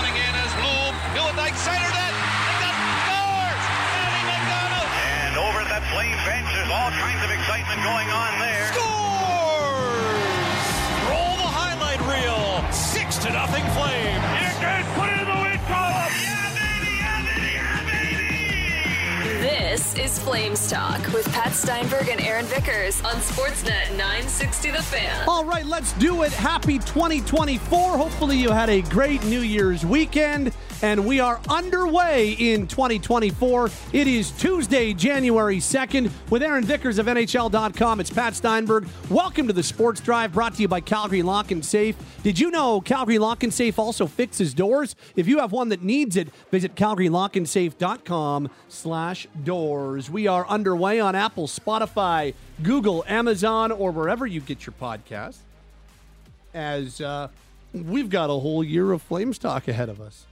Coming in as Bloom. Hillendyke centered it. And that scores! Matty McDonald. And over at that flame bench, there's all kinds of excitement going on there. Scores! Is Flames Talk with Pat Steinberg and Aaron Vickers on Sportsnet 960 The Fan. All right, let's do it. Happy 2024. Hopefully, you had a great New Year's weekend, and we are underway in 2024. It is Tuesday, January 2nd, with Aaron Vickers of NHL.com. It's Pat Steinberg. Welcome to the Sports Drive, brought to you by Calgary Lock and Safe. Did you know Calgary Lock and Safe also fixes doors? If you have one that needs it, visit CalgaryLockandSafe.com slash doors. We are underway on Apple, Spotify, Google, Amazon, or wherever you get your podcasts as uh, we've got a whole year of Flames talk ahead of us.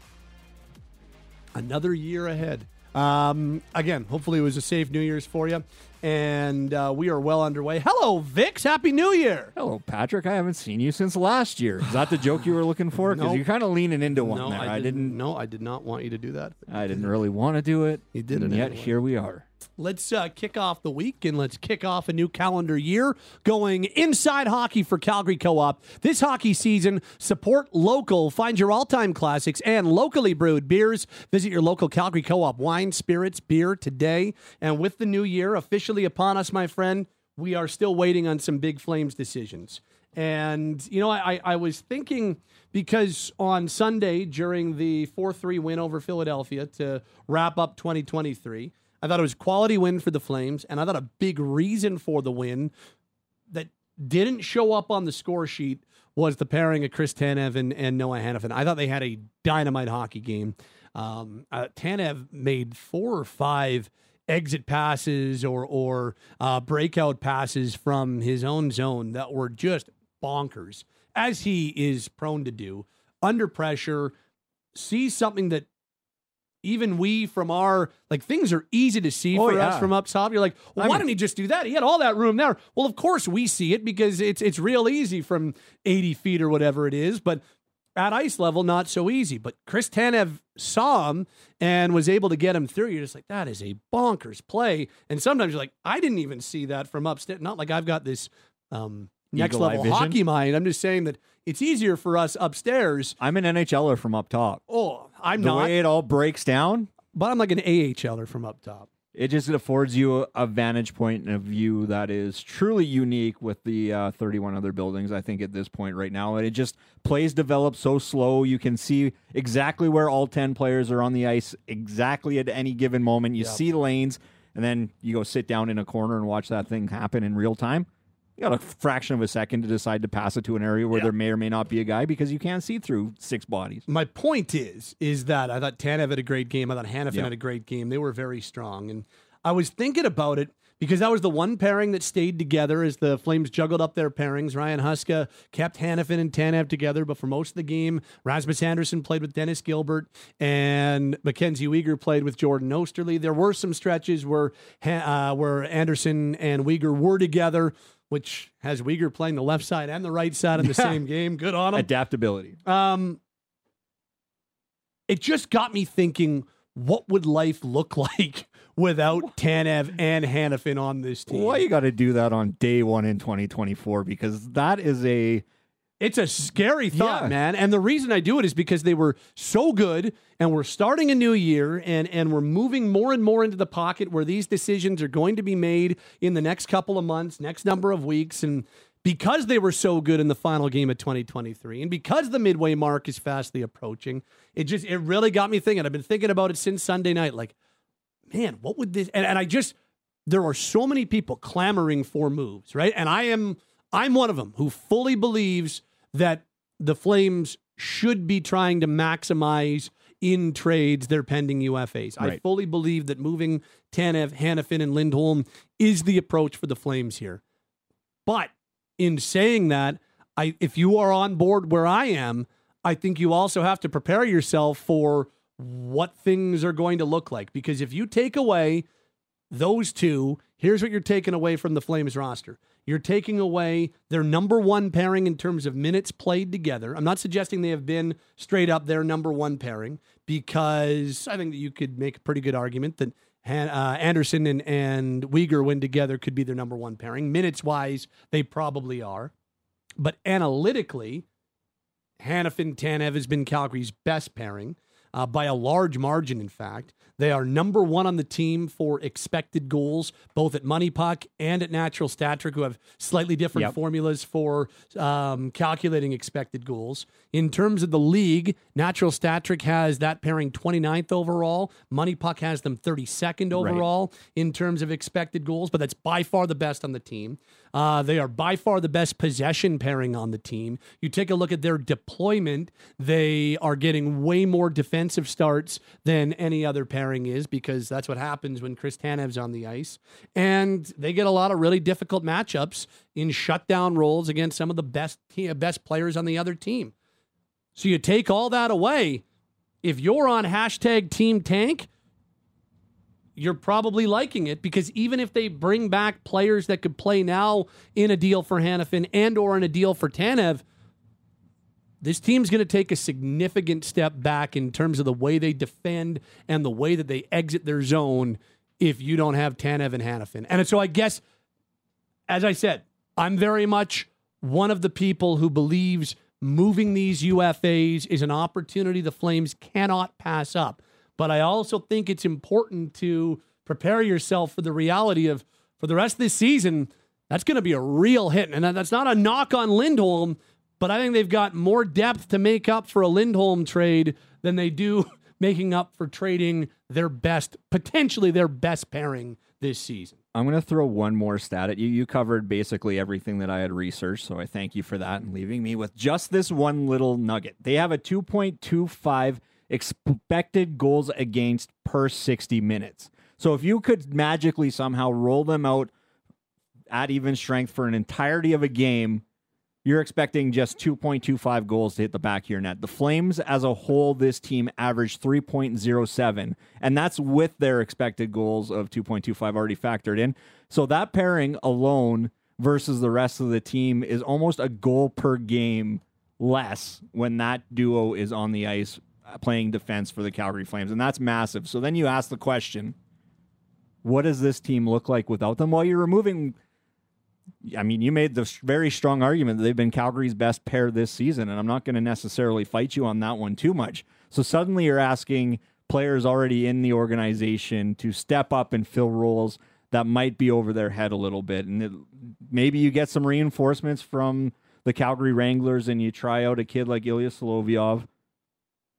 Another year ahead. Um, again, hopefully it was a safe New Year's for you. And uh, we are well underway. Hello, Vix. Happy New Year. Hello, Patrick. I haven't seen you since last year. Is that the joke you were looking for? Because Nope. you're kind of leaning into one no, there. I, I didn't, didn't. No, I did not want you to do that. I didn't really want to do it. You did and yet anyway. here we are. Let's uh, kick off the week and let's kick off a new calendar year going inside hockey for Calgary Co op. This hockey season, support local, find your all time classics and locally brewed beers. Visit your local Calgary Co op wine, spirits, beer today. And with the new year officially upon us, my friend, we are still waiting on some big Flames decisions. And, you know, I, I was thinking because on Sunday during the 4 3 win over Philadelphia to wrap up 2023, I thought it was a quality win for the Flames. And I thought a big reason for the win that didn't show up on the score sheet was the pairing of Chris Tanev and, and Noah Hanifin. I thought they had a dynamite hockey game. Um, uh, Tanev made four or five exit passes or or uh, breakout passes from his own zone that were just bonkers, as he is prone to do under pressure. Sees something that even we from our like things are easy to see Oh, for us from up top. You're like, well, I why mean- didn't he just do that? He had all that room there. Well, of course we see it because it's it's real easy from 80 feet or whatever it is, but at ice level, not so easy. But Chris Tanev saw him and was able to get him through. You're just like, that is a bonkers play. And sometimes you're like, I didn't even see that from upstairs. Not like I've got this um, next Eagle level hockey mind. I'm just saying that it's easier for us upstairs. I'm an NHLer from up top. Oh, I'm the not, way it all breaks down, but I'm like an AHLer from up top. it just affords you a, vantage point and a view that is truly unique with the uh, 31 other buildings, I think, at this point right now. And it just plays develop so slow. You can see exactly where all 10 players are on the ice exactly at any given moment. You Yep. see lanes, and then you go sit down in a corner and watch that thing happen in real time. You got a fraction of a second to decide to pass it to an area where Yeah. there may or may not be a guy because you can't see through six bodies. My point is, is that I thought Tanev had a great game. I thought Hanifin Yeah. had a great game. They were very strong, and I was thinking about it because that was the one pairing that stayed together as the Flames juggled up their pairings. Ryan Huska kept Hanifin and Tanev together, but for most of the game, Rasmus Andersson played with Dennis Gilbert and Mackenzie Weegar played with Jordan Oesterle. There were some stretches where uh, where Andersson and Weegar were together. Which has Weegar playing the left side and the right side in the same game. Good on him. Adaptability. Um, it just got me thinking, what would life look like without Tanev and Hanifin on this team? Why you got to do that on day one in 2024? Because that is a It's a scary thought, Yeah. man. And the reason I do it is because they were so good and we're starting a new year and, and we're moving more and more into the pocket where these decisions are going to be made in the next couple of months, next number of weeks. And because they were so good in the final game of 2023 and because the midway mark is fastly approaching, it just, it really got me thinking. I've been thinking about it since Sunday night. Like, man, what would this, and, and I just, there are so many people clamoring for moves, right? And I am I'm one of them who fully believes that the Flames should be trying to maximize in trades their pending UFAs. I fully believe that moving Tanev, Hanifin, and Lindholm is the approach for the Flames here. But in saying that, I if you are on board where I am, I think you also have to prepare yourself for what things are going to look like. Because if you take away those two, Here's what you're taking away from the Flames roster. You're taking away their number one pairing in terms of minutes played together. I'm not suggesting they have been straight up their number one pairing because I think that you could make a pretty good argument that uh, Andersson and, and Weegar, when together, could be their number one pairing. Minutes wise, they probably are. But analytically, Hanifin Tanev has been Calgary's best pairing uh, by a large margin, in fact. They are number one on the team for expected goals, both at Money Puck and at Natural Stat Trick, who have slightly different Yep. formulas for um, calculating expected goals. In terms of the league, Natural Stat Trick has that pairing 29th overall. Money Puck has them 32nd overall in terms of expected goals, but that's by far the best on the team. Uh, they are by far the best possession pairing on the team. You take a look at their deployment, they are getting way more defensive starts than any other pairing is because that's what happens when Chris Tanev's on the ice. And they get a lot of really difficult matchups in shutdown roles against some of the best, best players on the other team. So you take all that away. If you're on hashtag Team Tank, you're probably liking it because even if they bring back players that could play now in a deal for Hanifin and or in a deal for Tanev, this team's going to take a significant step back in terms of the way they defend and the way that they exit their zone if you don't have Tanev and Hanifin. And so I guess, as I said, I'm very much one of the people who believes moving these UFAs is an opportunity the Flames cannot pass up. But I also think it's important to prepare yourself for the reality of for the rest of this season, that's going to be a real hit. And that's not a knock on Lindholm, but I think they've got more depth to make up for a Lindholm trade than they do making up for trading their best, potentially their best pairing this season. I'm going to throw one more stat at you. You covered basically everything that I had researched, so I thank you for that and leaving me with just this one little nugget. They have a 2.25 expected goals against per 60 minutes. So if you could magically somehow roll them out at even strength for an entirety of a game, you're expecting just 2.25 goals to hit the back of your net. The Flames as a whole, this team averaged 3.07, and that's with their expected goals of 2.25 already factored in. So that pairing alone versus the rest of the team is almost a goal per game less when that duo is on the ice playing defense for the Calgary Flames, and that's massive. So then you ask the question, what does this team look like without them? Well, you're removing I mean, you made the very strong argument that they've been Calgary's best pair this season, and I'm not going to necessarily fight you on that one too much. So suddenly you're asking players already in the organization to step up and fill roles that might be over their head a little bit. And it, maybe you get some reinforcements from the Calgary Wranglers and you try out a kid like Ilya Solovyov.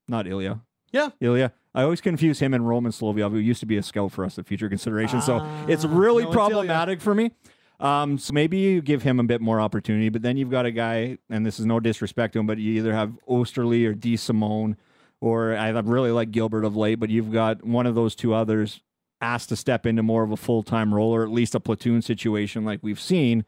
Not Ilya. Yeah. Ilya. I always confuse him and Roman Solovyov, who used to be a scout for us at Future Consideration. so it's ah, really no, it's problematic for me. Um, so maybe you give him a bit more opportunity, but then you've got a guy, and this is no disrespect to him, but you either have Oesterle or DeSimone, or I really like Gilbert of late, but you've got one of those two others asked to step into more of a full time role or at least a platoon situation like we've seen.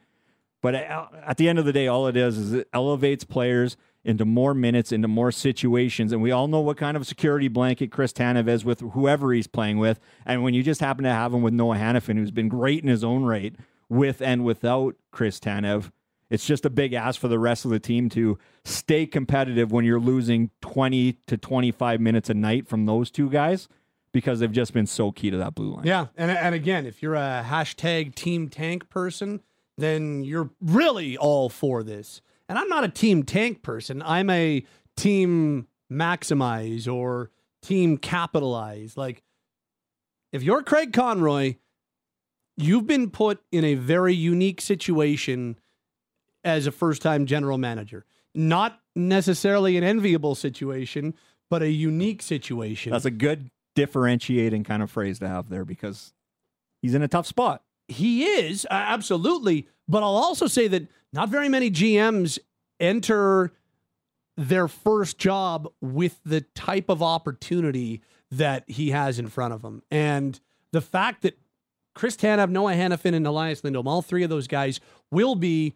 But at the end of the day, all it is is it elevates players into more minutes, into more situations. And we all know what kind of security blanket Chris Tanev is with whoever he's playing with. And when you just happen to have him with Noah Hanifin, who's been great in his own right, with and without Chris Tanev, it's just a big ask for the rest of the team to stay competitive when you're losing 20 to 25 minutes a night from those two guys because they've just been so key to that blue line. Yeah, and and again, if you're a hashtag Team Tank person, then you're really all for this. And I'm not a Team Tank person. I'm a Team Maximize or Team Capitalize. Like, if you're Craig Conroy, you've been put in a very unique situation as a first-time general manager. Not necessarily an enviable situation, but a unique situation. That's a good differentiating kind of phrase to have there because he's in a tough spot. He is, absolutely. But I'll also say that not very many GMs enter their first job with the type of opportunity that he has in front of him. And the fact that Chris Tanev, Noah Hanifin, and Elias Lindholm, all three of those guys will be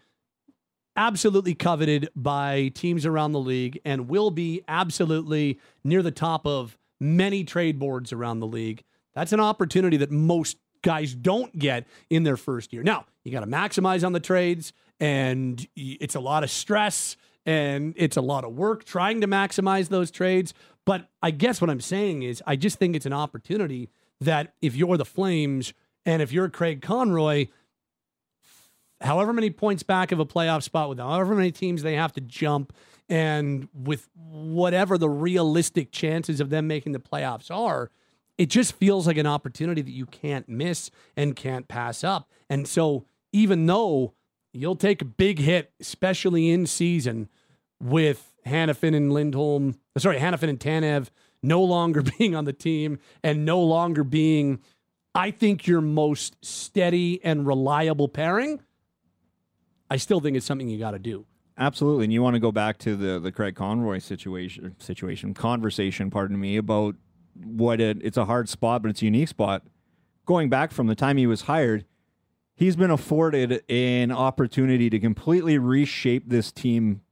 absolutely coveted by teams around the league and will be absolutely near the top of many trade boards around the league. That's an opportunity that most guys don't get in their first year. Now, you got to maximize on the trades, and it's a lot of stress and it's a lot of work trying to maximize those trades. But I guess what I'm saying is, I just think it's an opportunity that if you're the Flames and if you're Craig Conroy, however many points back of a playoff spot with however many teams they have to jump and with whatever the realistic chances of them making the playoffs are it just feels like an opportunity that you can't miss and can't pass up. And so even though you'll take a big hit especially in season with Hanifin and Lindholm sorry Hanifin and Tanev no longer being on the team and no longer being I think your most steady and reliable pairing I still think it's something you got to do. Absolutely, and you want to go back to the the Craig Conroy situation situation conversation. Pardon me about what it, it's a hard spot, but it's a unique spot. Going back from the time he was hired, he's been afforded an opportunity to completely reshape this team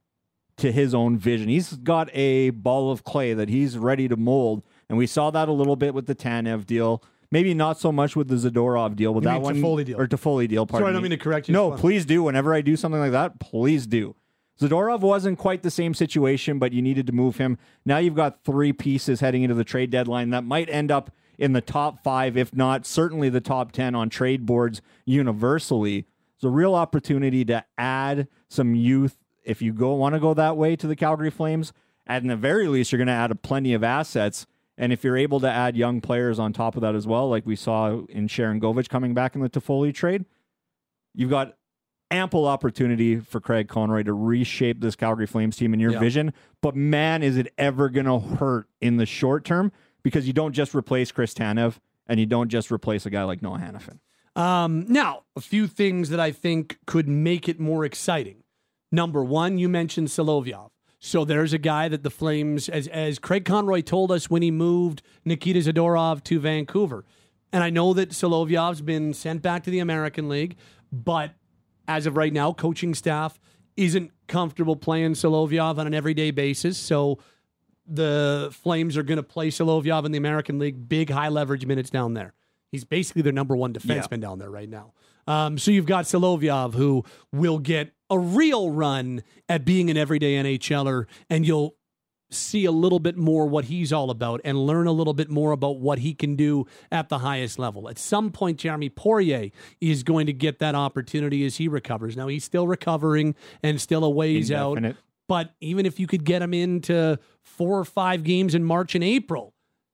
to his own vision. He's got a ball of clay that he's ready to mold, and we saw that a little bit with the Tanev deal. Maybe not so much with the Zadorov deal, but You that mean one Toffoli deal. or Toffoli deal. Pardon Sorry, I don't me. mean to correct you. No, please do. Whenever I do something like that, please do. Zadorov wasn't quite the same situation, but you needed to move him. Now you've got three pieces heading into the trade deadline that might end up in the top five, if not certainly the top 10 on trade boards universally. It's a real opportunity to add some youth if you go want to go that way to the Calgary Flames. At the very least, you're going to add a plenty of assets. And if you're able to add young players on top of that as well, like we saw in Sharangovich coming back in the Toffoli trade, you've got ample opportunity for Craig Conroy to reshape this Calgary Flames team in your Yeah. vision. But man, is it ever going to hurt in the short term because you don't just replace Chris Tanev and you don't just replace a guy like Noah Hanifin. Um, now, a few things that I think could make it more exciting. Number one, you mentioned Solovyov. So there's a guy that the Flames, as as Craig Conroy told us when he moved Nikita Zadorov to Vancouver, and I know that Solovyov's been sent back to the American League, but as of right now, coaching staff isn't comfortable playing Solovyov on an everyday basis. So the Flames are going to play Solovyov in the American League, big high leverage minutes down there. He's basically their number one defenseman down there right now. Um, so you've got Solovyov who will get a real run at being an everyday NHLer, and you'll see a little bit more what he's all about and learn a little bit more about what he can do at the highest level. At some point, Jeremy Poirier is going to get that opportunity as he recovers. Now he's still recovering and still a ways out. But even if you could get him into four or five games in March and April,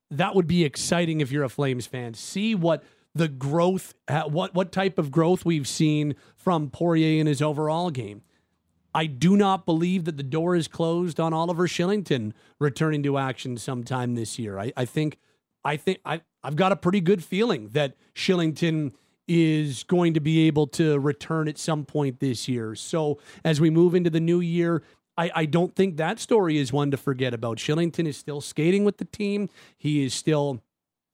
that would be exciting if you're a Flames fan. See what the growth, what what type of growth we've seen from Poirier in his overall game. I do not believe that the door is closed on Oliver Kylington returning to action sometime this year. I, I think I think I, I've got a pretty good feeling that Kylington is going to be able to return at some point this year. So as we move into the new year, I, I don't think that story is one to forget about. Kylington is still skating with the team. He is still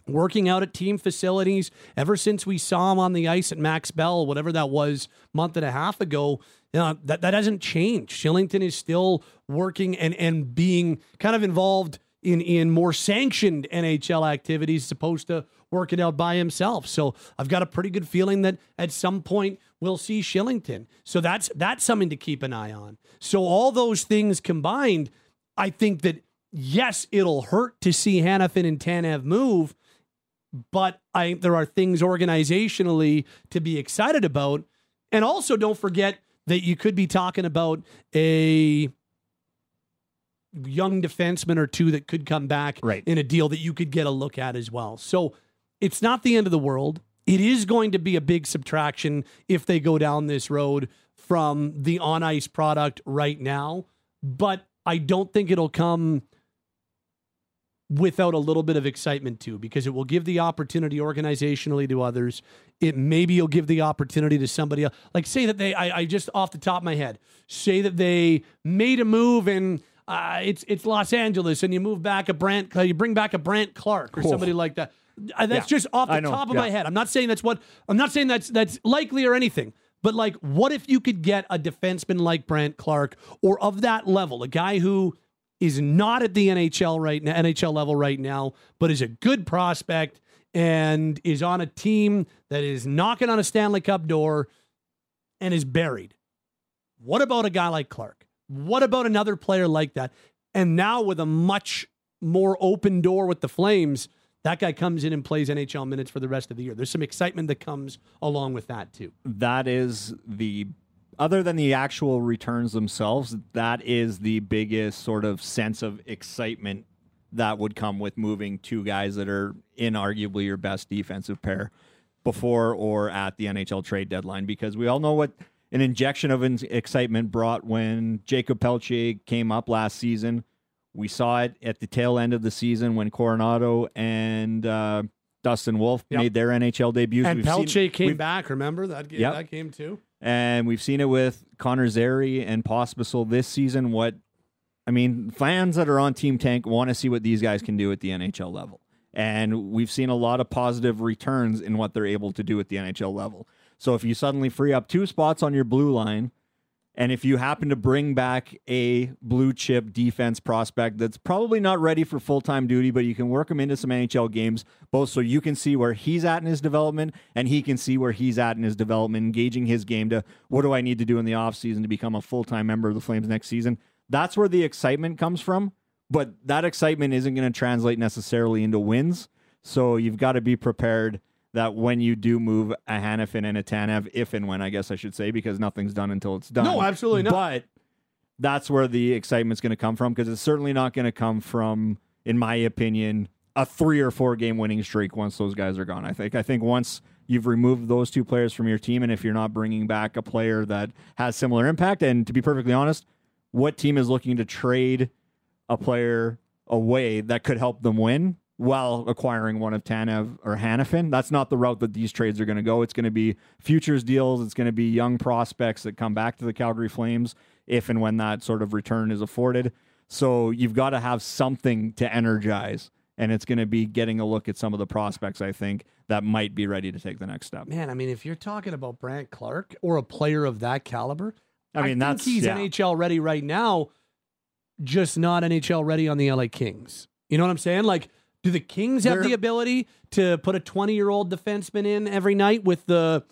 working out at team facilities ever since we saw him on the ice at Max Bell, whatever that was, month and a half ago. You know, that that hasn't changed. Kylington is still working and and being kind of involved in in more sanctioned NHL activities as opposed to working out by himself. So I've got a pretty good feeling that at some point we'll see Kylington. So that's that's something to keep an eye on. So all those things combined, I think that yes, it'll hurt to see Hanifin and Tanev move, but I there are things organizationally to be excited about. And also don't forget that you could be talking about a young defenseman or two that could come back Right. in a deal that you could get a look at as well. So it's not the end of the world. It is going to be a big subtraction if they go down this road from the on ice product right now, but I don't think it'll come without a little bit of excitement too, because it will give the opportunity organizationally to others. It maybe you'll give the opportunity to somebody else. Like say that they, I, I just off the top of my head, say that they made a move and uh, it's it's Los Angeles, and you move back a Brant, uh, you bring back a Brandt Clarke or somebody like that. Uh, That's Yeah, just off the top of yeah. my head. I'm not saying that's what I'm not saying that's that's likely or anything. But like, what if you could get a defenseman like Brandt Clarke or of that level, a guy who is not at the NHL right now, NHL level right now, but is a good prospect and is on a team that is knocking on a Stanley Cup door and is buried. What about a guy like Clarke? What about another player like that? And now with a much more open door with the Flames, that guy comes in and plays NHL minutes for the rest of the year. There's some excitement that comes along with that too. that is the other than the actual returns themselves that is the biggest sort of sense of excitement that would come with moving two guys that are inarguably your best defensive pair before or at the NHL trade deadline because we all know what an injection of in- excitement brought when Jacob Pelletier came up last season. We saw it at the tail end of the season when Coronato and uh, Dustin Wolf Yep. made their NHL debuts. And seen- Pelletier came back. Remember that game, Yep. that game too. And we've seen it with Connor Zary and Pospisil this season. What I mean, fans that are on Team Tank want to see what these guys can do at the NHL level. And we've seen a lot of positive returns in what they're able to do at the NHL level. So if you suddenly free up two spots on your blue line, and if you happen to bring back a blue chip defense prospect that's probably not ready for full time duty, but you can work him into some NHL games, both so you can see where he's at in his development and he can see where he's at in his development, engaging his game to what do I need to do in the offseason to become a full time member of the Flames next season. That's where the excitement comes from. But that excitement isn't going to translate necessarily into wins. So you've got to be prepared that when you do move a Hanifin and a Tanev, if and when I guess I should say, because nothing's done until it's done. No, absolutely not. But that's where the excitement's going to come from because it's certainly not going to come from, in my opinion, a three or four game winning streak once those guys are gone. I think. I think once you've removed those two players from your team, and if you're not bringing back a player that has similar impact, and to be perfectly honest, what team is looking to trade a player away that could help them win while acquiring one of Tanev or Hanifin. That's not the route that these trades are going to go. It's going to be futures deals. It's going to be young prospects that come back to the Calgary Flames if and when that sort of return is afforded. So you've got to have something to energize. And it's going to be getting a look at some of the prospects, I think, that might be ready to take the next step. Man, I mean, if you're talking about Brandt Clarke or a player of that caliber, I mean, think that's- he's yeah. NHL ready right now, just not NHL ready on the LA Kings. You know what I'm saying? Like, do the Kings have They're- the ability to put a 20 year old defenseman in every night with the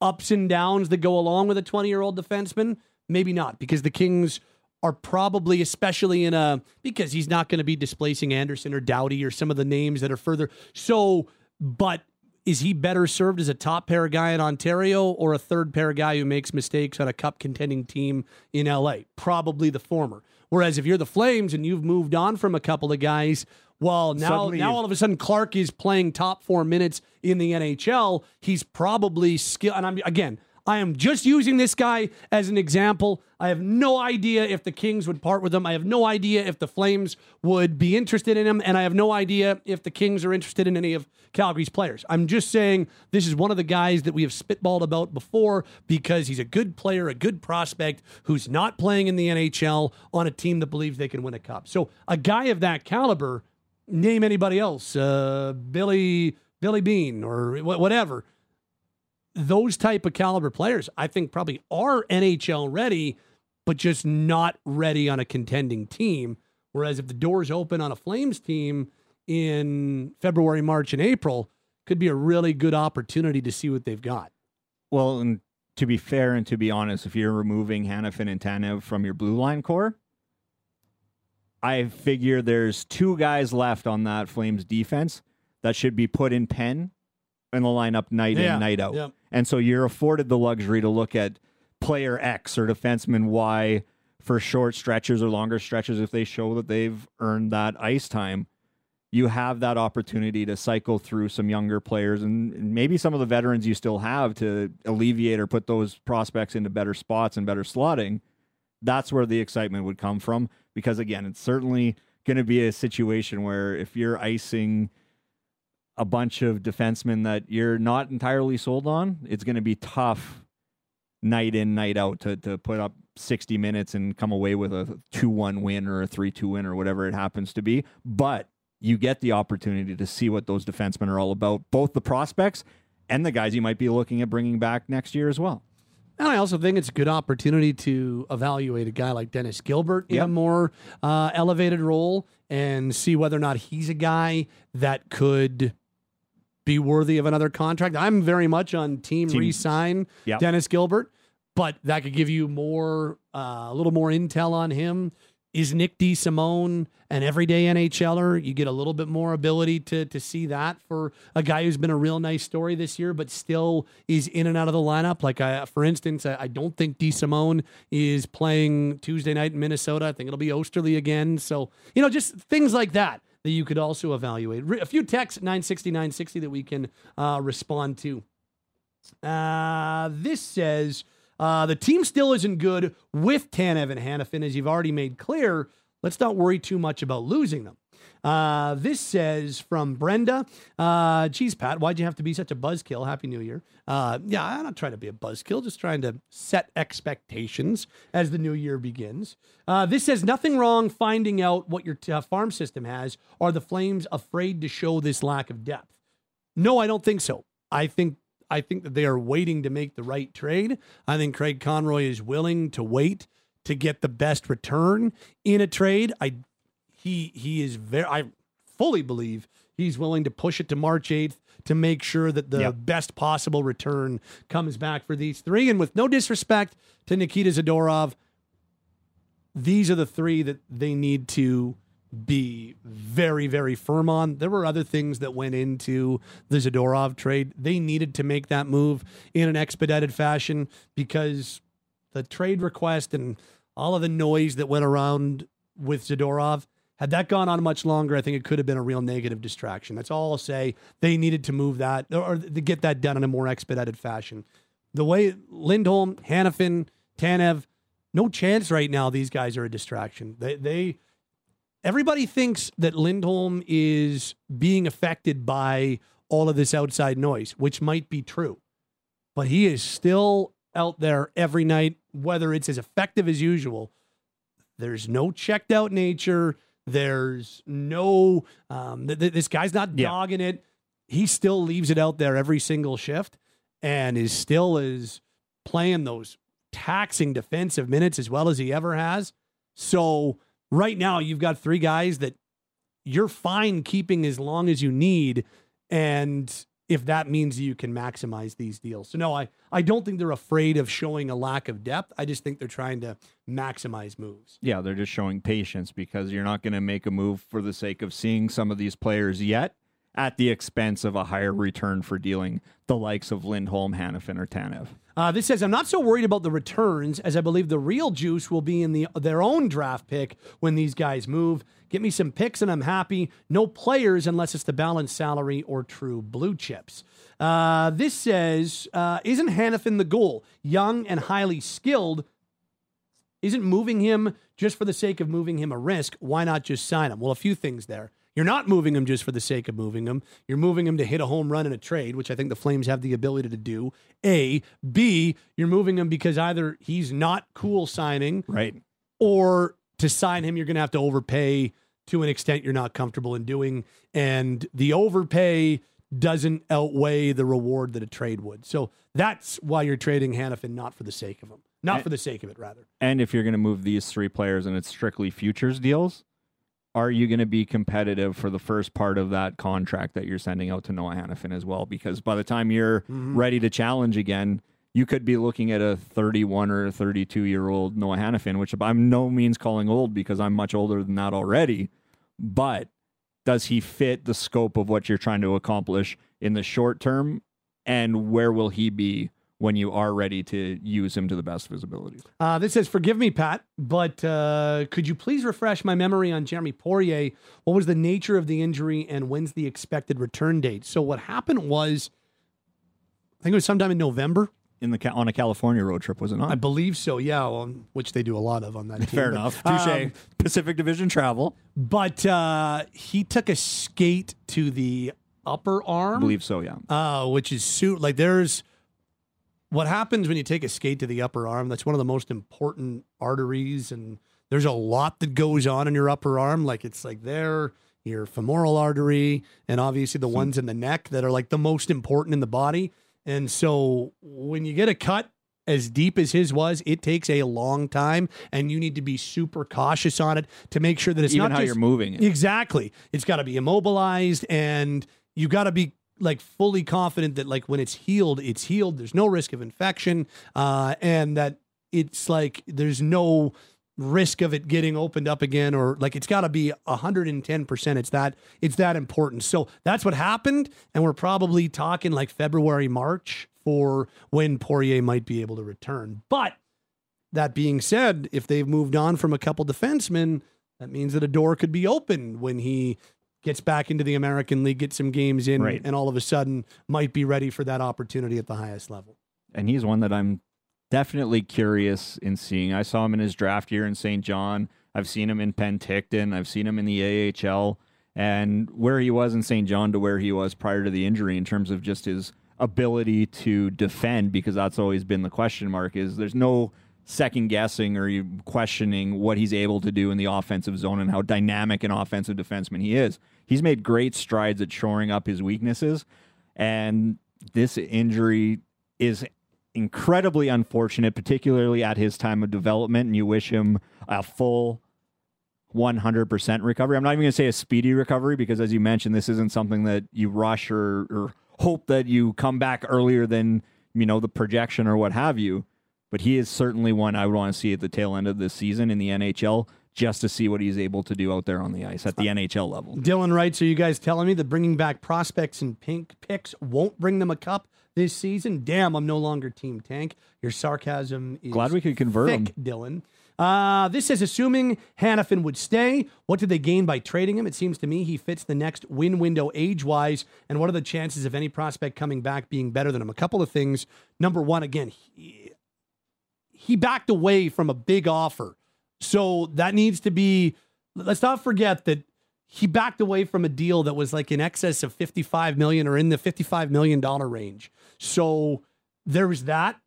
ups and downs that go along with a 20 year old defenseman? Maybe not, because the Kings are probably, especially in a, because he's not going to be displacing Anderson or Doughty or some of the names that are further. So, but is he better served as a top pair guy in Ontario or a third pair guy who makes mistakes on a cup contending team in LA? Probably the former. Whereas if you're the Flames and you've moved on from a couple of guys, well, now Suddenly now all of a sudden Clarke is playing top four minutes in the NHL. He's probably skill. And I'm again, I am just using this guy as an example. I have no idea if the Kings would part with him. I have no idea if the Flames would be interested in him, and I have no idea if the Kings are interested in any of Calgary's players. I'm just saying this is one of the guys that we have spitballed about before because he's a good player, a good prospect who's not playing in the NHL on a team that believes they can win a cup. So a guy of that caliber, name anybody else, uh, Billy Billy Bean or wh- whatever those type of caliber players, I think probably are NHL ready, but just not ready on a contending team. Whereas if the doors open on a Flames team in February, March, and April, could be a really good opportunity to see what they've got. Well, and to be fair and to be honest, if you're removing Hanifin and Tanev from your blue line core, I figure there's two guys left on that Flames defense that should be put in pen in the lineup night Yeah, in, night out. yeah. And so you're afforded the luxury to look at player X or defenseman Y for short stretches or longer stretches if they show that they've earned that ice time. You have that opportunity to cycle through some younger players and and maybe some of the veterans you still have to alleviate or put those prospects into better spots and better slotting. That's where the excitement would come from because again, it's certainly going to be a situation where if you're icing a bunch of defensemen that you're not entirely sold on, it's going to be tough night in, night out to, to put up 60 minutes and come away with a 2 1 win or a 3 2 win or whatever it happens to be. But you get the opportunity to see what those defensemen are all about, both the prospects and the guys you might be looking at bringing back next year as well. And I also think it's a good opportunity to evaluate a guy like Dennis Gilbert in a more uh, elevated role and see whether or not he's a guy that could be worthy of another contract. I'm very much on team, Team- re-sign Yep. Dennis Gilbert, but that could give you more, uh, a little more intel on him. Is Nick DeSimone an everyday NHLer? You get a little bit more ability to to see that for a guy who's been a real nice story this year, but still is in and out of the lineup. Like, I, for instance, I, I don't think DeSimone is playing Tuesday night in Minnesota. I think it'll be Oesterle again. So, you know, just things like that that you could also evaluate. A few texts, 960, 960 that we can uh, respond to. Uh, this says uh, the team still isn't good with Tanev and Hanifin, as you've already made clear. Let's not worry too much about losing them. Uh, this says from Brenda, uh, geez, Pat, why'd you have to be such a buzzkill? Happy New Year. Uh, yeah, I'm not trying to be a buzzkill, just trying to set expectations as the new year begins. Uh, this says nothing wrong finding out what your t- uh, farm system has. Are the Flames afraid to show this lack of depth? No, I don't think so. I think I think that they are waiting to make the right trade. I think Craig Conroy is willing to wait to get the best return in a trade. I he he is very I fully believe he's willing to push it to March 8th to make sure that the Yep. best possible return comes back for these three and with no disrespect to Nikita Zadorov these are the three that they need to be very, very firm on. There were other things that went into the Zadorov trade. They needed to make that move in an expedited fashion because the trade request and all of the noise that went around with Zadorov. Had that gone on much longer, I think it could have been a real negative distraction. That's all I'll say. They needed to move that or to get that done in a more expedited fashion. The way Lindholm, Hanifin, Tanev, no chance right now. These guys are a distraction. They, they, everybody thinks that Lindholm is being affected by all of this outside noise, which might be true, but he is still out there every night, whether it's as effective as usual. There's no checked out nature. There's no, um, th- th- this guy's not Yeah. dogging it. He still leaves it out there every single shift and is still is playing those taxing defensive minutes as well as he ever has. So right now you've got three guys that you're fine keeping as long as you need. And if that means you can maximize these deals. So no, I, I don't think they're afraid of showing a lack of depth. I just think they're trying to maximize moves. Yeah, they're just showing patience because you're not going to make a move for the sake of seeing some of these players yet at the expense of a higher return for dealing the likes of Lindholm, Hanifin, or Tanev. Uh, this says I'm not so worried about the returns as I believe the real juice will be in the their own draft pick when these guys move. Get me some picks and I'm happy. No players unless it's the balanced salary or true blue chips. Uh, this says uh, isn't Hanifin the goal? Young and highly skilled. Isn't moving him just for the sake of moving him a risk? Why not just sign him? Well, a few things there. You're not moving him just for the sake of moving him. You're moving him to hit a home run in a trade, which I think the Flames have the ability to do. A. B. You're moving him because either he's not cool signing, Right. or to sign him, you're going to have to overpay to an extent you're not comfortable in doing. And the overpay doesn't outweigh the reward that a trade would. So that's why you're trading Hanifin, not for the sake of him, not And- for the sake of it, rather. And if you're going to move these three players and it's strictly futures deals, are you going to be competitive for the first part of that contract that you're sending out to Noah Hanifin as well? Because by the time you're mm-hmm. ready to challenge again, you could be looking at a 31 or 32 year old Noah Hanifin, which I'm no means calling old because I'm much older than that already. But does he fit the scope of what you're trying to accomplish in the short term? And where will he be when you are ready to use him to the best of his abilities? Uh, this says, "Forgive me, Pat, but uh, could you please refresh my memory on Jeremy Poirier? What was the nature of the injury, and when's the expected return date?" So what happened was, I think it was sometime in November. in the on a California road trip, was it not? I believe so. Yeah, well, which they do a lot of on that. Team. Fair But, enough. Touche. um, Pacific Division travel. but uh, he took a skate to the upper arm. I believe so. Yeah. uh, which is suit like there's what happens when you take a skate to the upper arm. That's one of the most important arteries, and there's a lot that goes on in your upper arm. Like it's like there, your femoral artery, and obviously the ones in the neck that are like the most important in the body. And so when you get a cut as deep as his was, it takes a long time, and you need to be super cautious on it to make sure that it's Even not how just you're moving it. Exactly. It's got to be immobilized and you got to be like fully confident that like when it's healed, it's healed. There's no risk of infection, uh, and that it's like there's no risk of it getting opened up again or like it's got to be 110% it's that it's that important. So that's what happened and we're probably talking like february march for when poirier might be able to return. But that being said if they've moved on from a couple defensemen that means that a door could be open when he gets back into the american league gets some games in Right. and all of a sudden might be ready for that opportunity at the highest level and he's one that I'm definitely curious in seeing. I saw him in his draft year in St. John. I've seen him in Penticton. I've seen him in the AHL. And where he was in St. John to where he was prior to the injury in terms of just his ability to defend, because that's always been the question mark, is there's no second guessing or you questioning what he's able to do in the offensive zone and how dynamic an offensive defenseman he is. He's made great strides at shoring up his weaknesses. And this injury is incredibly unfortunate, particularly at his time of development. And you wish him a full 100% recovery. I'm not even going to say a speedy recovery because, as you mentioned, this isn't something that you rush or, or hope that you come back earlier than you know the projection or what have you. But he is certainly one I would want to see at the tail end of this season in the NHL just to see what he's able to do out there on the ice at the NHL level. Dylan writes, Are you guys telling me that bringing back prospects and pink picks won't bring them a cup this season? Damn, I'm no longer Team Tank. Your sarcasm is Glad we could convert him. Dylan. Uh, this is assuming Hanifin would stay. What did they gain by trading him? It seems to me he fits the next win window age wise. And what are the chances of any prospect coming back being better than him? A couple of things. Number one, again, he, he backed away from a big offer. So that needs to be, let's not forget that he backed away from a deal that was like in excess of 55 million or in the 55 million dollar range. So there was that.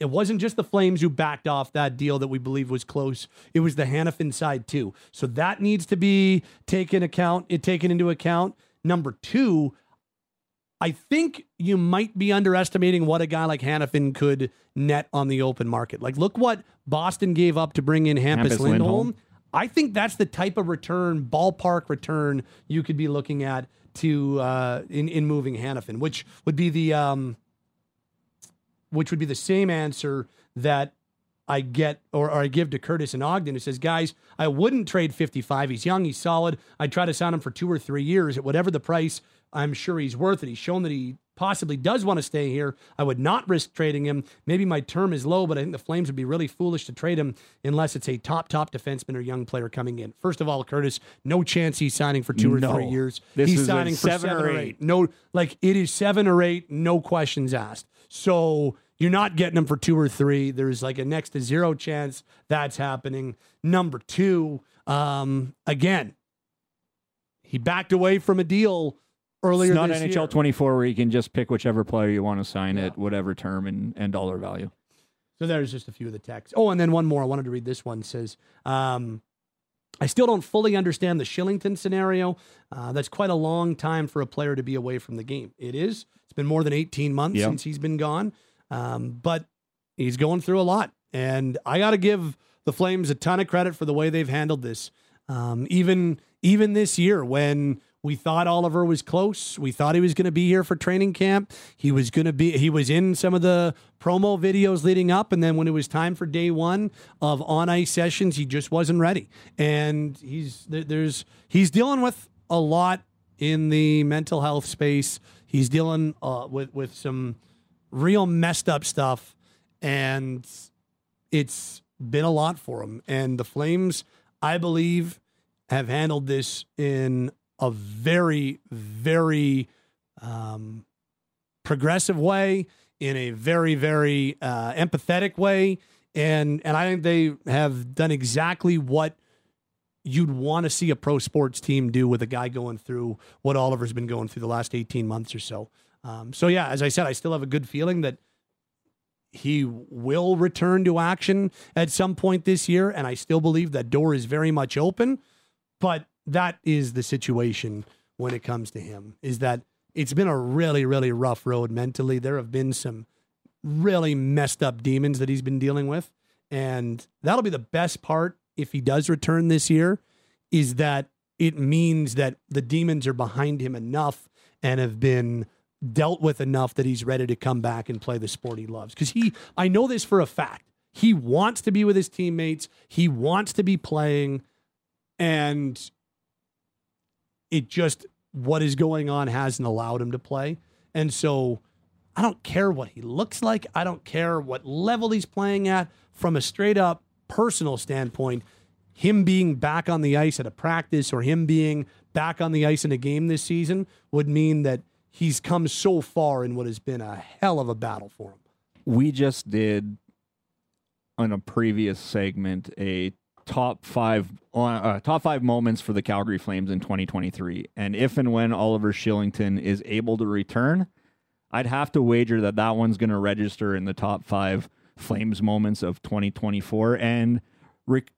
It wasn't just the Flames who backed off that deal that we believe was close. It was the Hanifin side too. So that needs to be taken account, it taken into account. Number two, I think you might be underestimating what a guy like Hanifin could net on the open market. Like, look what Boston gave up to bring in Hampus, Hampus Lindholm. Lindholm. I think that's the type of return, ballpark return, you could be looking at to uh, in in moving Hanifin, which would be the um, which would be the same answer that I get or, or I give to Curtis and Ogden, It says, guys, I wouldn't trade 55. He's young, he's solid. I'd try to sign him for two or three years at whatever the price. I'm sure he's worth it. He's shown that he possibly does want to stay here. I would not risk trading him. Maybe my term is low, but I think the Flames would be really foolish to trade him unless it's a top, top defenseman or young player coming in. First of all, Curtis, no chance he's signing for two or No. three years. This he's signing for seven or eight. No, like it is seven or eight, no questions asked. So you're not getting him for two or three. There's like a next to zero chance that's happening. Number two, um, again, he backed away from a deal earlier It's not this NHL year. 24 where you can just pick whichever player you want to sign at whatever term and, and dollar value. So there's just a few of the texts. Oh, and then one more. I wanted to read this one. It says, um, I still don't fully understand the Kylington scenario. Uh, that's quite a long time for a player to be away from the game. It is. It's been more than 18 months Yep. since he's been gone. Um, but he's going through a lot. And I got to give the Flames a ton of credit for the way they've handled this. Um, even even this year when we thought Oliver was close, we thought he was going to be here for training camp. He was going to be he was in some of the promo videos leading up and then when it was time for day 1 of on ice sessions, he just wasn't ready. And he's there's he's dealing with a lot in the mental health space. He's dealing uh, with with some real messed up stuff and it's been a lot for him. And the Flames, I believe, have handled this in a very, very um, progressive way, in a very, very uh, empathetic way, and and I think they have done exactly what you'd want to see a pro sports team do with a guy going through what Oliver's been going through the last eighteen months or so. Um, so yeah, as I said, I still have a good feeling that he will return to action at some point this year, and I still believe that door is very much open. But that is the situation when it comes to him. Is that it's been a really, really rough road mentally. There have been some really messed up demons that he's been dealing with, and that'll be the best part if he does return this year. Is that it means that the demons are behind him enough and have been dealt with enough that he's ready to come back and play the sport he loves. Because he, I know this for a fact. He wants to be with his teammates. He wants to be playing, and it just what is going on hasn't allowed him to play. And so I don't care what he looks like. I don't care what level he's playing at. From a straight up personal standpoint, him being back on the ice at a practice or him being back on the ice in a game this season would mean that he's come so far in what has been a hell of a battle for him. We just did on a previous segment a top five uh, top five moments for the Calgary Flames in 2023, and if and when Oliver Kylington is able to return, I'd have to wager that that one's going to register in the top five Flames moments of 2024. And Rick,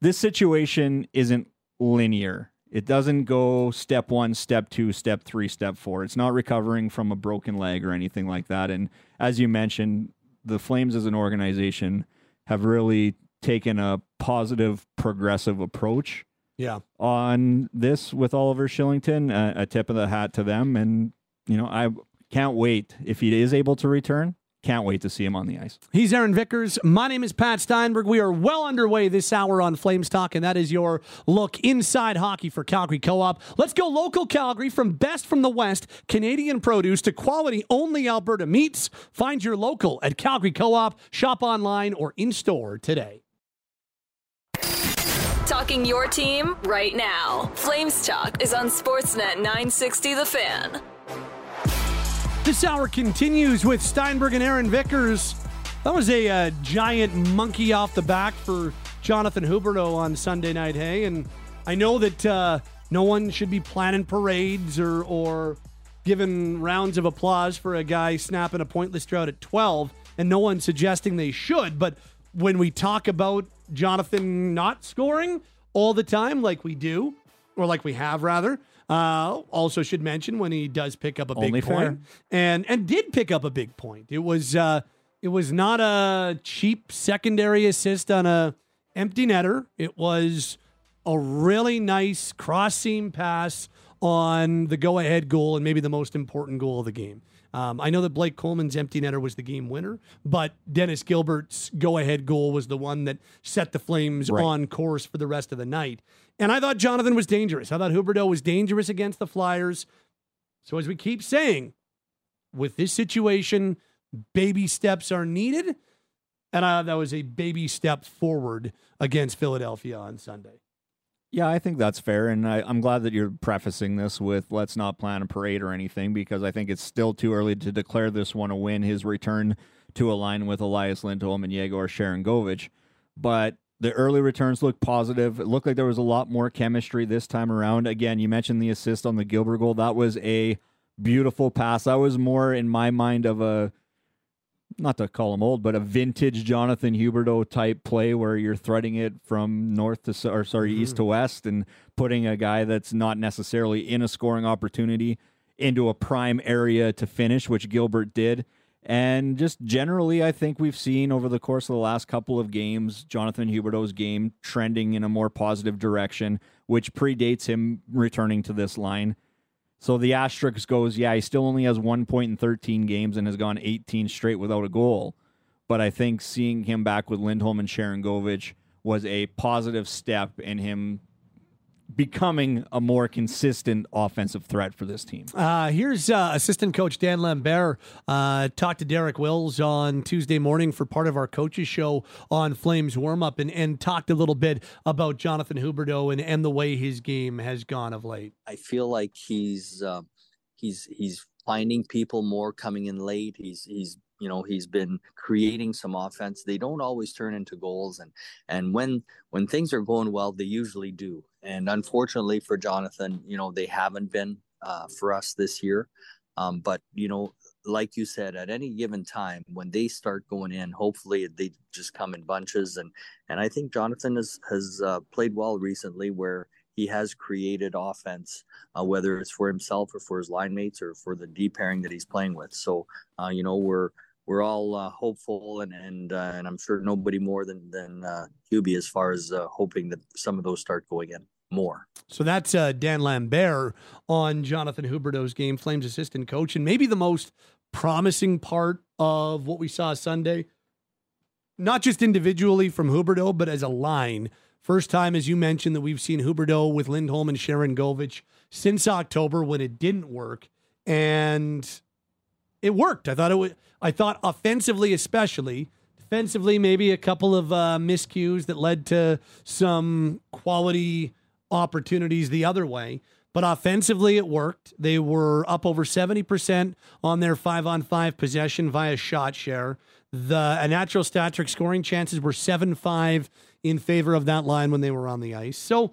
this situation isn't linear. It doesn't go step one, step two, step three, step four. It's not recovering from a broken leg or anything like that. And as you mentioned, the Flames as an organization have really taken a positive, progressive approach Yeah. on this with Oliver Kylington, A, a tip of the hat to them. And, you know, I can't wait if he is able to return. Can't wait to see him on the ice. He's Aaron Vickers. My name is Pat Steinberg. We are well underway this hour on Flames Talk, and that is your look inside hockey for Calgary Co op. Let's go local Calgary from best from the West, Canadian produce to quality only Alberta meats. Find your local at Calgary Co op, shop online, or in store today. Talking your team right now. Flames Talk is on Sportsnet 960 The Fan. This hour continues with Steinberg and Aaron Vickers. That was a uh, giant monkey off the back for Jonathan Huberdeau on Sunday Night Hey, and I know that uh, no one should be planning parades or or giving rounds of applause for a guy snapping a pointless drought at 12, and no one's suggesting they should. But when we talk about Jonathan not scoring all the time, like we do, or like we have rather, uh, also should mention when he does pick up a big point, and and did pick up a big point. It was uh, it was not a cheap secondary assist on a empty netter. It was a really nice cross seam pass on the go ahead goal and maybe the most important goal of the game. Um, I know that Blake Coleman's empty netter was the game winner, but Dennis Gilbert's go ahead goal was the one that set the Flames Right. on course for the rest of the night. And I thought Jonathan was dangerous. I thought Huberdeau was dangerous against the Flyers. So, as we keep saying, with this situation, baby steps are needed. And uh, that was a baby step forward against Philadelphia on Sunday. Yeah, I think that's fair, and I, I'm glad that you're prefacing this with "Let's not plan a parade or anything," because I think it's still too early to declare this one a win. His return to align with Elias Lindholm and Yegor Sharangovich, but the early returns look positive. It looked like there was a lot more chemistry this time around. Again, you mentioned the assist on the Gilbert goal. That was a beautiful pass. That was more in my mind of a not to call him old, but a vintage Jonathan Huberdeau type play where you're threading it from north to or sorry east mm-hmm. to west and putting a guy that's not necessarily in a scoring opportunity into a prime area to finish, which Gilbert did. And just generally, I think we've seen over the course of the last couple of games, Jonathan Huberdeau's game trending in a more positive direction, which predates him returning to this line. So the asterisk goes, yeah, he still only has one point in 13 games and has gone 18 straight without a goal. But I think seeing him back with Lindholm and Sharangovich was a positive step in him becoming a more consistent offensive threat for this team. Uh, here's uh, assistant coach Dan Lambert. Uh, talked to Derek Wills on Tuesday morning for part of our coaches show on Flames warm up and, and talked a little bit about Jonathan Huberdeau and, and the way his game has gone of late. I feel like he's uh, he's he's finding people more coming in late. He's he's you know he's been creating some offense. They don't always turn into goals, and and when when things are going well, they usually do. And unfortunately for Jonathan, you know they haven't been uh, for us this year. Um, but you know, like you said, at any given time when they start going in, hopefully they just come in bunches. And and I think Jonathan has has uh, played well recently, where he has created offense, uh, whether it's for himself or for his line mates or for the D pairing that he's playing with. So, uh, you know, we're we're all uh, hopeful, and and uh, and I'm sure nobody more than than uh, Hubie as far as uh, hoping that some of those start going in. more. So that's uh, Dan Lambert on Jonathan Huberdeau's game, Flames assistant coach, and maybe the most promising part of what we saw Sunday, not just individually from Huberdeau, but as a line. First time, as you mentioned, that we've seen Huberdeau with Lindholm and Sharangovich since October when it didn't work, and it worked. I thought it was. I thought offensively, especially defensively, maybe a couple of uh, miscues that led to some quality opportunities the other way. But offensively, it worked. They were up over 70% on their five on five possession via shot share. The natural stat trick scoring chances were 7 5 in favor of that line when they were on the ice. So,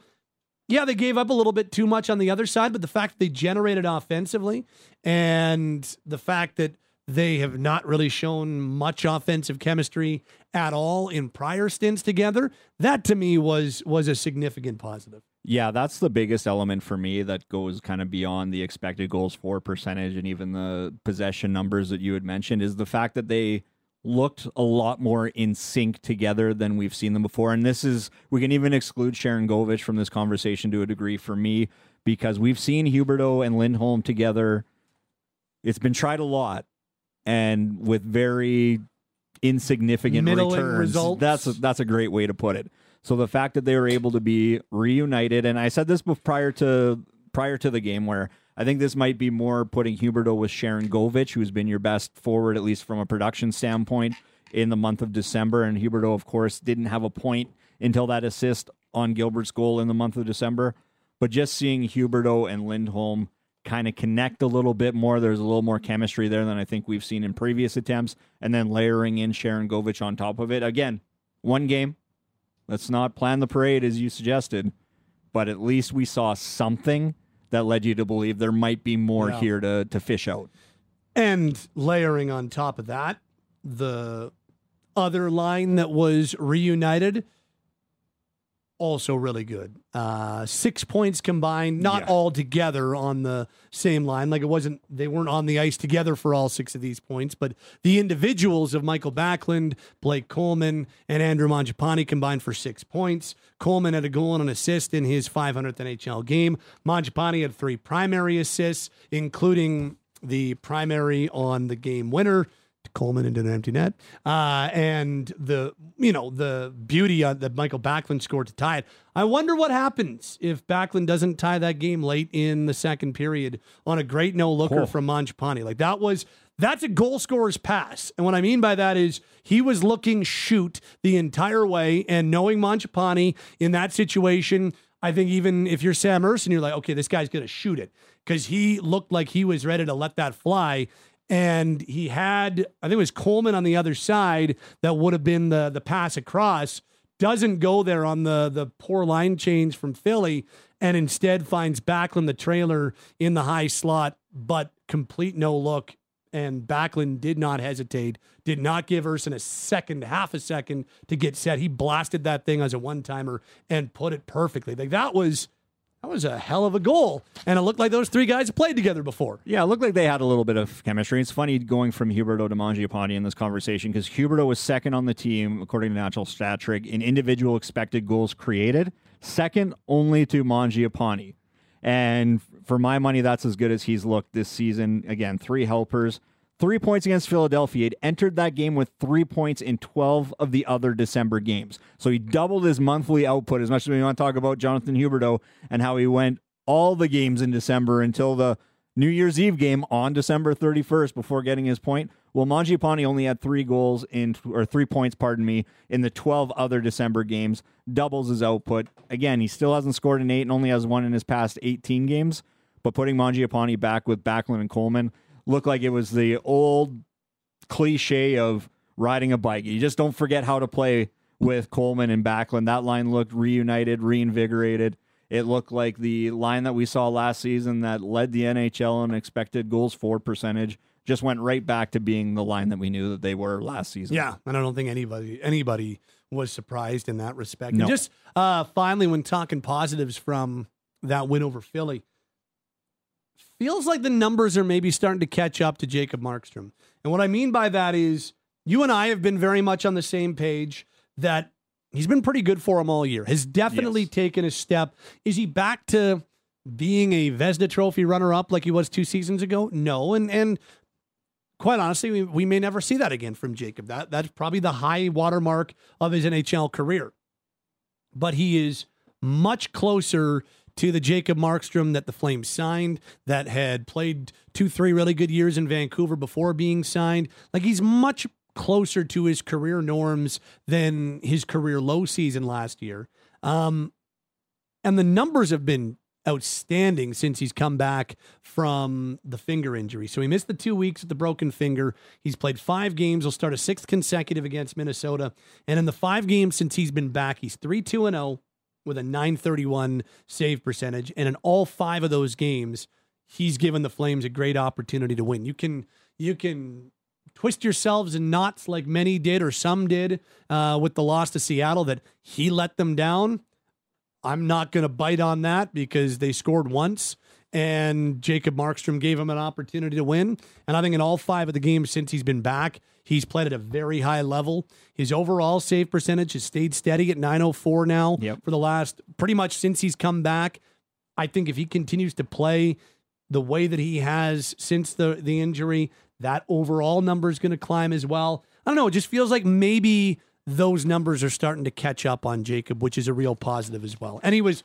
yeah, they gave up a little bit too much on the other side, but the fact that they generated offensively and the fact that they have not really shown much offensive chemistry at all in prior stints together, that to me was was a significant positive. Yeah, that's the biggest element for me that goes kind of beyond the expected goals for percentage and even the possession numbers that you had mentioned is the fact that they looked a lot more in sync together than we've seen them before. And this is we can even exclude Sharangovich from this conversation to a degree for me because we've seen Huberdeau and Lindholm together. It's been tried a lot and with very insignificant Middling returns. results. That's a, that's a great way to put it. So the fact that they were able to be reunited, and I said this prior to prior to the game, where I think this might be more putting Huberdeau with Sharangovich, who's been your best forward at least from a production standpoint in the month of December, and Huberdeau, of course, didn't have a point until that assist on Gilbert's goal in the month of December. But just seeing Huberdeau and Lindholm kind of connect a little bit more. There's a little more chemistry there than I think we've seen in previous attempts. And then layering in Sharangovich on top of it. Again, one game. Let's not plan the parade as you suggested, but at least we saw something that led you to believe there might be more Yeah. here to, to fish out. And layering on top of that, the other line that was reunited, also really good. Uh, six points combined, not Yeah. all together on the same line. Like it wasn't, they weren't on the ice together for all six of these points, but the individuals of Michael Backlund, Blake Coleman, and Andrew Mangiapane combined for six points. Coleman had a goal and an assist in his 500th NHL game. Mangiapane had three primary assists, including the primary on the game winner. Coleman into an empty net, uh, and the you know the beauty uh, that Michael Backlund scored to tie it. I wonder what happens if Backlund doesn't tie that game late in the second period on a great no looker Oh. from Mangiapane. Like that was that's a goal scorer's pass, and what I mean by that is he was looking shoot the entire way, and knowing Mangiapane in that situation. I think even if you're Sam Ersson, you're like, okay, this guy's going to shoot it because he looked like he was ready to let that fly and he had I think it was Coleman on the other side that would have been the the pass across doesn't go there on the the poor line change from Philly and instead finds Backlund the trailer in the high slot but complete no look. And Backlund did not hesitate did not give Ersson a second half a second to get set. He blasted that thing as a one timer and put it perfectly. Like that was that was a hell of a goal and it looked like those three guys played together before Yeah, it looked like they had a little bit of chemistry. It's funny going from Huberdeau to Mangiapane in this conversation because Huberdeau was second on the team, according to Natural Stat Trick, in individual expected goals created, second only to Mangiapane. And for my money, that's as good as he's looked this season. Again, three helpers, three points against Philadelphia. He'd entered that game with three points in 12 of the other December games. So he doubled his monthly output as much as we want to talk about Jonathan Huberdeau and how he went all the games in December until the New Year's Eve game on December 31st before getting his point. Well, Mangiapane only had three goals in, or three points, pardon me, in the 12 other December games, doubles his output. Again, he still hasn't scored an eight and only has one in his past 18 games. But putting Mangiapane back with Backlund and Coleman looked like it was the old cliche of riding a bike. You just don't forget how to play with Coleman and Backlund. That line looked reunited, reinvigorated. It looked like the line that we saw last season that led the NHL in expected goals for percentage just went right back to being the line that we knew that they were last season. Yeah, and I don't think anybody anybody was surprised in that respect. And just uh, finally, when talking positives from that win over Philly, feels like the numbers are maybe starting to catch up to Jacob Markstrom. And what I mean by that is, you and I have been very much on the same page that he's been pretty good for him all year. Has definitely Yes. taken a step. Is he back to being a Vezina Trophy runner-up like he was two seasons ago? No, and and quite honestly, we, we may never see that again from Jacob. That that's probably the high watermark of his NHL career. But he is much closer to the Jacob Markstrom that the Flames signed, that had played two, three really good years in Vancouver before being signed. Like he's much closer to his career norms than his career low season last year. Um, and the numbers have been outstanding since he's come back from the finger injury. So he missed the two weeks with the broken finger. He's played five games. He'll start a sixth consecutive against Minnesota. And in the five games since he's been back, he's 3 2 and 0 with a 931 save percentage. And in all five of those games, he's given the Flames a great opportunity to win. You can you can twist yourselves in knots like many did or some did uh, with the loss to Seattle that he let them down. I'm not going to bite on that because they scored once and Jacob Markstrom gave him an opportunity to win. And I think in all five of the games since he's been back, he's played at a very high level. His overall save percentage has stayed steady at 904 now Yep. for the last pretty much since he's come back. I think if he continues to play the way that he has since the the injury, that overall number is going to climb as well. I don't know. It just feels like maybe those numbers are starting to catch up on Jacob, which is a real positive as well. And he was,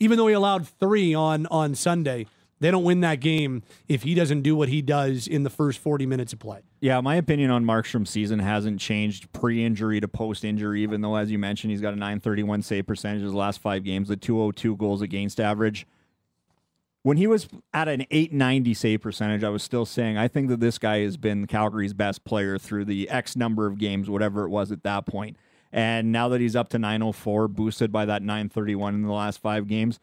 even though he allowed three on on Sunday, they don't win that game if he doesn't do what he does in the first forty minutes of play. Yeah, my opinion on Markstrom's season hasn't changed pre-injury to post-injury. Even though, as you mentioned, he's got a 931 save percentage his last five games, the 202 goals against average. When he was at an 890 save percentage, I was still saying I think that this guy has been Calgary's best player through the X number of games, whatever it was at that point. And now that he's up to 904, boosted by that 931 in the last five games,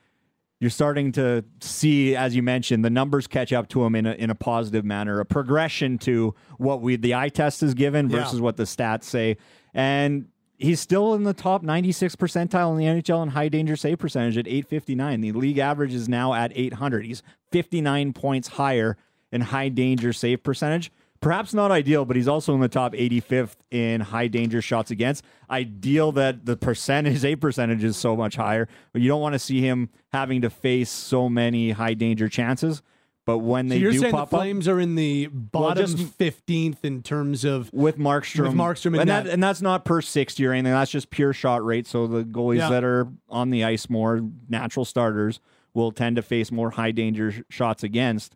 you're starting to see, as you mentioned, the numbers catch up to him in a, in a positive manner, a progression to what we the eye test is given Yeah. versus what the stats say, and he's still in the top 96 percentile in the NHL in high danger save percentage at 859. The league average is now at 800. He's 59 points higher in high danger save percentage. Perhaps not ideal, but he's also in the top 85th in high danger shots against. Ideal that the percentage, save percentage is so much higher, but you don't want to see him having to face so many high danger chances. But when So they you're do saying the pop up, Flames are in the bottom fifteenth in terms of with Markstrom. With Markstrom and that- and that's not per 60 or anything. That's just pure shot rate. So the goalies Yeah. that are on the ice more, natural starters, will tend to face more high danger sh- shots against.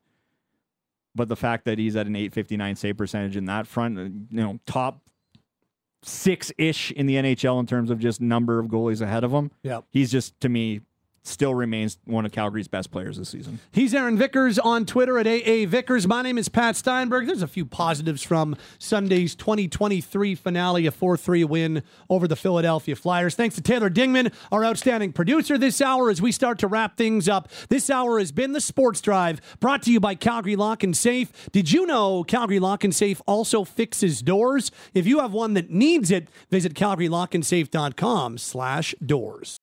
But the fact that he's at an 859 save percentage in that front, uh, you know, top six ish in the NHL in terms of just number of goalies ahead of him, yeah. he's just, to me, still remains one of Calgary's best players this season. He's Aaron Vickers on Twitter at AA Vickers. My name is Pat Steinberg. There's a few positives from Sunday's 2023 finale, a 4 3 win over the Philadelphia Flyers. Thanks to Taylor Dingman, our outstanding producer this hour, as we start to wrap things up. This hour has been the Sports Drive, brought to you by Calgary Lock and Safe. Did you know Calgary Lock and Safe also fixes doors? If you have one that needs it, visit calgarylockandsafe.com slash doors.